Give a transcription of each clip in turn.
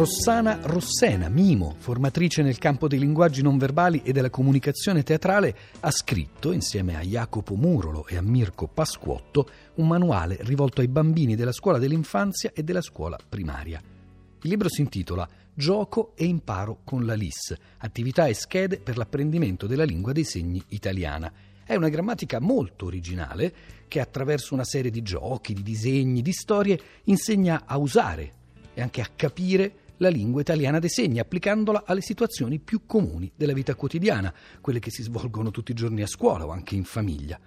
Rossana Rossena, mimo, formatrice nel campo dei linguaggi non verbali e della comunicazione teatrale, ha scritto, insieme a Jacopo Murolo e a Mirko Pasquotto, un manuale rivolto ai bambini della scuola dell'infanzia e della scuola primaria. Il libro si intitola Gioco e imparo con la LIS, attività e schede per l'apprendimento della lingua dei segni italiana. È una grammatica molto originale che attraverso una serie di giochi, di disegni, di storie insegna a usare e anche a capire la lingua italiana dei segni, applicandola alle situazioni più comuni della vita quotidiana, quelle che si svolgono tutti i giorni a scuola o anche in famiglia.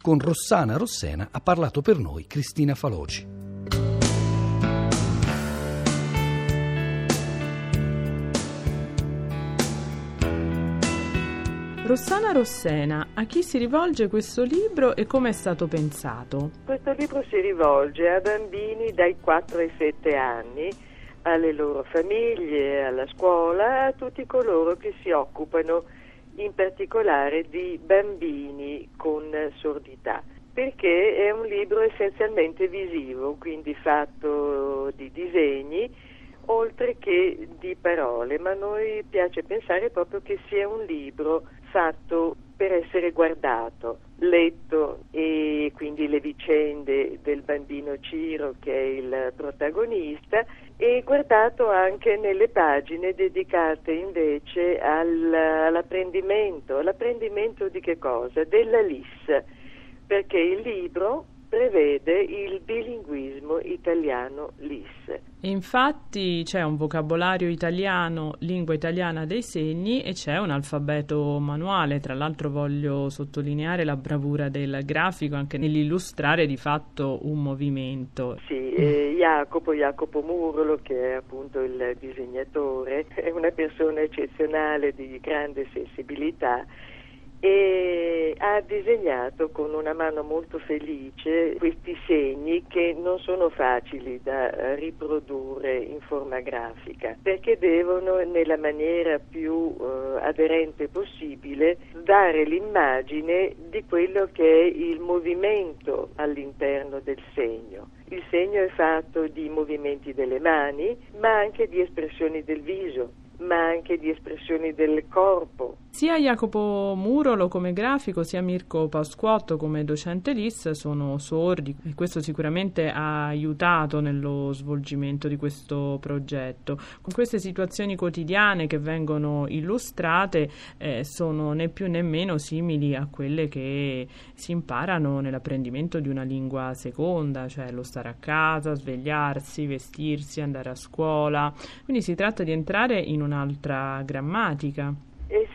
Con Rossana Rossena ha parlato per noi Cristina Faloci. Rossana Rossena, a chi si rivolge questo libro e come è stato pensato? Questo libro si rivolge a bambini dai 4 ai 7 anni, alle loro famiglie, alla scuola, a tutti coloro che si occupano in particolare di bambini con sordità, perché è un libro essenzialmente visivo, quindi fatto di disegni oltre che di parole, ma a noi piace pensare proprio che sia un libro fatto per essere guardato, letto e quindi le vicende del bambino Ciro che è il protagonista e guardato anche nelle pagine dedicate invece al, all'apprendimento, l'apprendimento di che cosa? Della LIS, perché il libro prevede il bilinguismo italiano-LIS. Infatti c'è un vocabolario italiano, lingua italiana dei segni e c'è un alfabeto manuale. Tra l'altro voglio sottolineare la bravura del grafico anche nell'illustrare di fatto un movimento. Sì, eh, Jacopo, Jacopo Murolo, che è appunto il disegnatore, è una persona eccezionale di grande sensibilità e ha disegnato con una mano molto felice questi segni che non sono facili da riprodurre in forma grafica perché devono nella maniera più eh, aderente possibile dare l'immagine di quello che è il movimento all'interno del segno. Il segno è fatto di movimenti delle mani ma anche di espressioni del viso ma anche di espressioni del corpo. Sia Jacopo Murolo come grafico, sia Mirko Pasquotto come docente LIS sono sordi e questo sicuramente ha aiutato nello svolgimento di questo progetto. Con queste situazioni quotidiane che vengono illustrate eh, sono né più né meno simili a quelle che si imparano nell'apprendimento di una lingua seconda, cioè lo stare a casa, svegliarsi, vestirsi, andare a scuola. Quindi si tratta di entrare in un un'altra grammatica.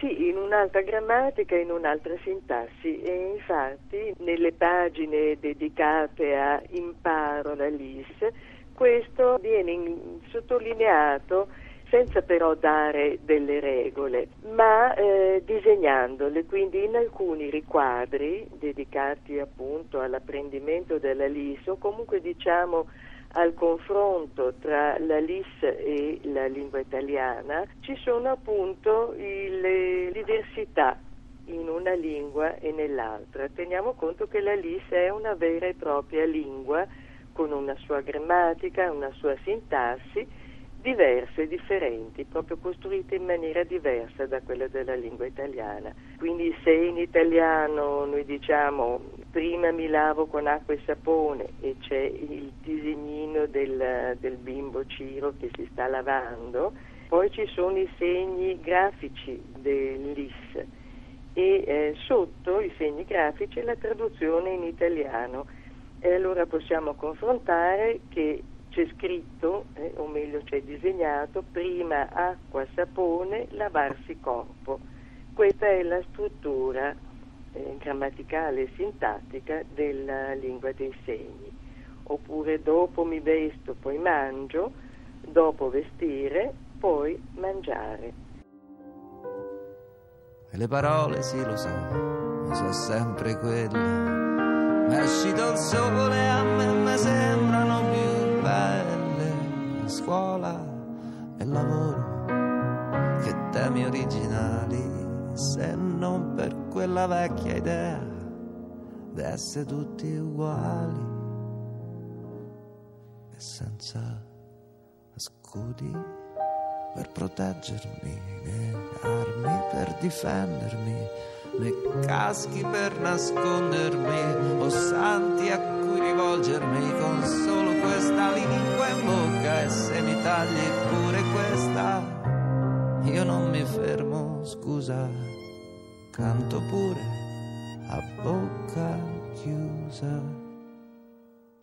Sì, in un'altra grammatica, in un'altra sintassi. E infatti nelle pagine dedicate a imparo la LIS questo viene in, sottolineato senza però dare delle regole, ma eh, disegnandole, quindi in alcuni riquadri dedicati appunto all'apprendimento della LIS o comunque diciamo al confronto tra la LIS e la lingua italiana ci sono appunto le diversità in una lingua e nell'altra. Teniamo conto che la LIS è una vera e propria lingua con una sua grammatica, una sua sintassi diverse, differenti, proprio costruite in maniera diversa da quella della lingua italiana. Quindi se in italiano noi diciamo prima mi lavo con acqua e sapone e c'è il disegnino del, del bimbo Ciro che si sta lavando, poi ci sono i segni grafici dell'IS e eh, sotto i segni grafici la traduzione in italiano. E allora possiamo confrontare che c'è scritto, eh, o meglio c'è disegnato, prima acqua, sapone, lavarsi corpo. Questa è la struttura eh, grammaticale e sintattica della lingua dei segni. Oppure dopo mi vesto, poi mangio, dopo vestire, poi mangiare. E le parole, sì, lo so, sono sempre quelle. Ma è uscito il sole, a me scuola e lavoro, che temi originali, se non per quella vecchia idea di essere tutti uguali e senza scudi. per proteggermi, né armi per difendermi, né caschi per nascondermi, o santi a rivolgermi con solo questa lingua in bocca e se mi tagli pure questa io non mi fermo, scusa, canto pure a bocca chiusa.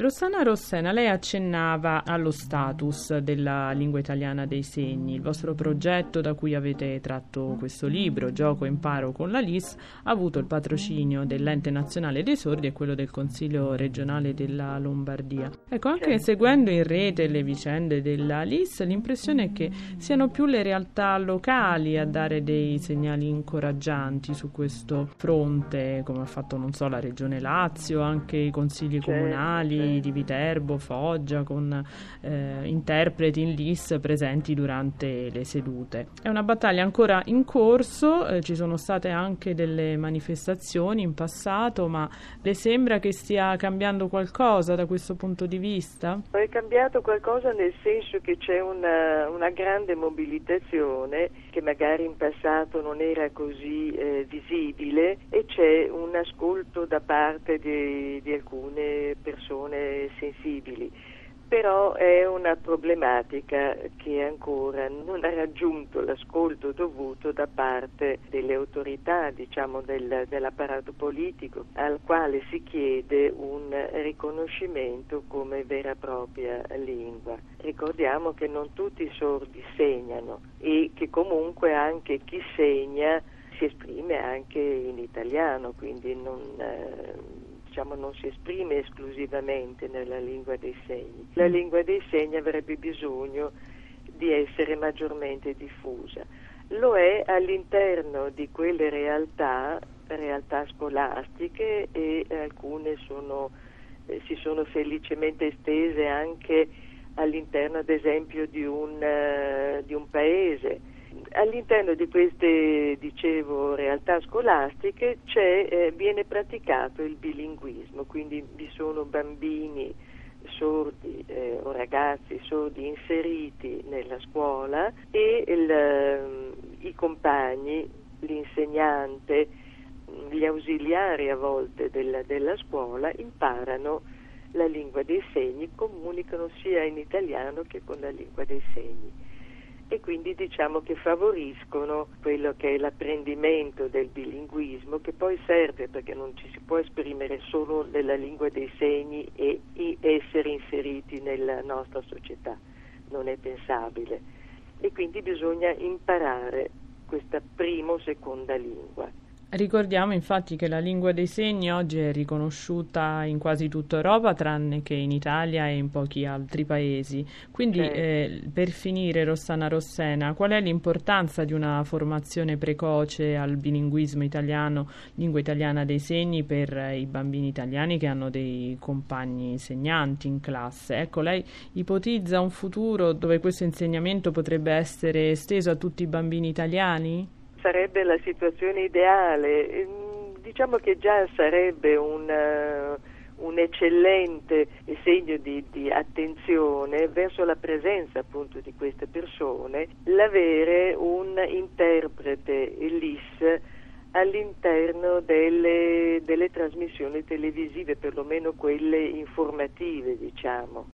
Rossana Rossena, lei accennava allo status della lingua italiana dei segni. Il vostro progetto da cui avete tratto questo libro, Gioco e imparo con la LIS, ha avuto il patrocinio dell'Ente Nazionale dei Sordi e quello del Consiglio regionale della Lombardia. Ecco, anche seguendo in rete le vicende della LIS, l'impressione è che siano più le realtà locali a dare dei segnali incoraggianti su questo fronte, come ha fatto, non so, la Regione Lazio, anche i consigli certo, comunali. Certo di Viterbo, Foggia, con eh, interpreti in LIS presenti durante le sedute. È una battaglia ancora in corso, eh, ci sono state anche delle manifestazioni in passato, ma le sembra che stia cambiando qualcosa da questo punto di vista? È cambiato qualcosa nel senso che c'è una, una grande mobilitazione che magari in passato non era così eh, visibile e c'è un ascolto da parte di, di alcune persone sensibili, però è una problematica che ancora non ha raggiunto l'ascolto dovuto da parte delle autorità, diciamo del, dell'apparato politico, al quale si chiede un riconoscimento come vera e propria lingua. Ricordiamo che non tutti i sordi segnano e che comunque anche chi segna si esprime anche in italiano, quindi non, eh, diciamo, non si esprime esclusivamente nella lingua dei segni. La mm. lingua dei segni avrebbe bisogno di essere maggiormente diffusa. Lo è all'interno di quelle realtà, realtà scolastiche e alcune sono, eh, si sono felicemente estese anche all'interno ad esempio di un, uh, di un paese all'interno di queste, dicevo, realtà scolastiche eh, viene praticato il bilinguismo, quindi vi sono bambini sordi eh, o ragazzi sordi inseriti nella scuola e il, eh, i compagni, l'insegnante, gli ausiliari a volte della, della scuola imparano la lingua dei segni, comunicano sia in italiano che con la lingua dei segni e quindi diciamo che favoriscono quello che è l'apprendimento del bilinguismo che poi serve perché non ci si può esprimere solo nella lingua dei segni e essere inseriti nella nostra società, non è pensabile e quindi bisogna imparare questa prima o seconda lingua. Ricordiamo infatti che la lingua dei segni oggi è riconosciuta in quasi tutta Europa, tranne che in Italia e in pochi altri paesi. Quindi, certo. eh, per finire, Rossana Rossena, qual è l'importanza di una formazione precoce al bilinguismo italiano, lingua italiana dei segni, per i bambini italiani che hanno dei compagni segnanti in classe? Ecco, lei ipotizza un futuro dove questo insegnamento potrebbe essere esteso a tutti i bambini italiani? Sarebbe la situazione ideale. Ehm, diciamo che già sarebbe un, uh, un eccellente segno di, di, attenzione verso la presenza appunto di queste persone l'avere un interprete LIS all'interno delle, delle, trasmissioni televisive, perlomeno quelle informative, diciamo.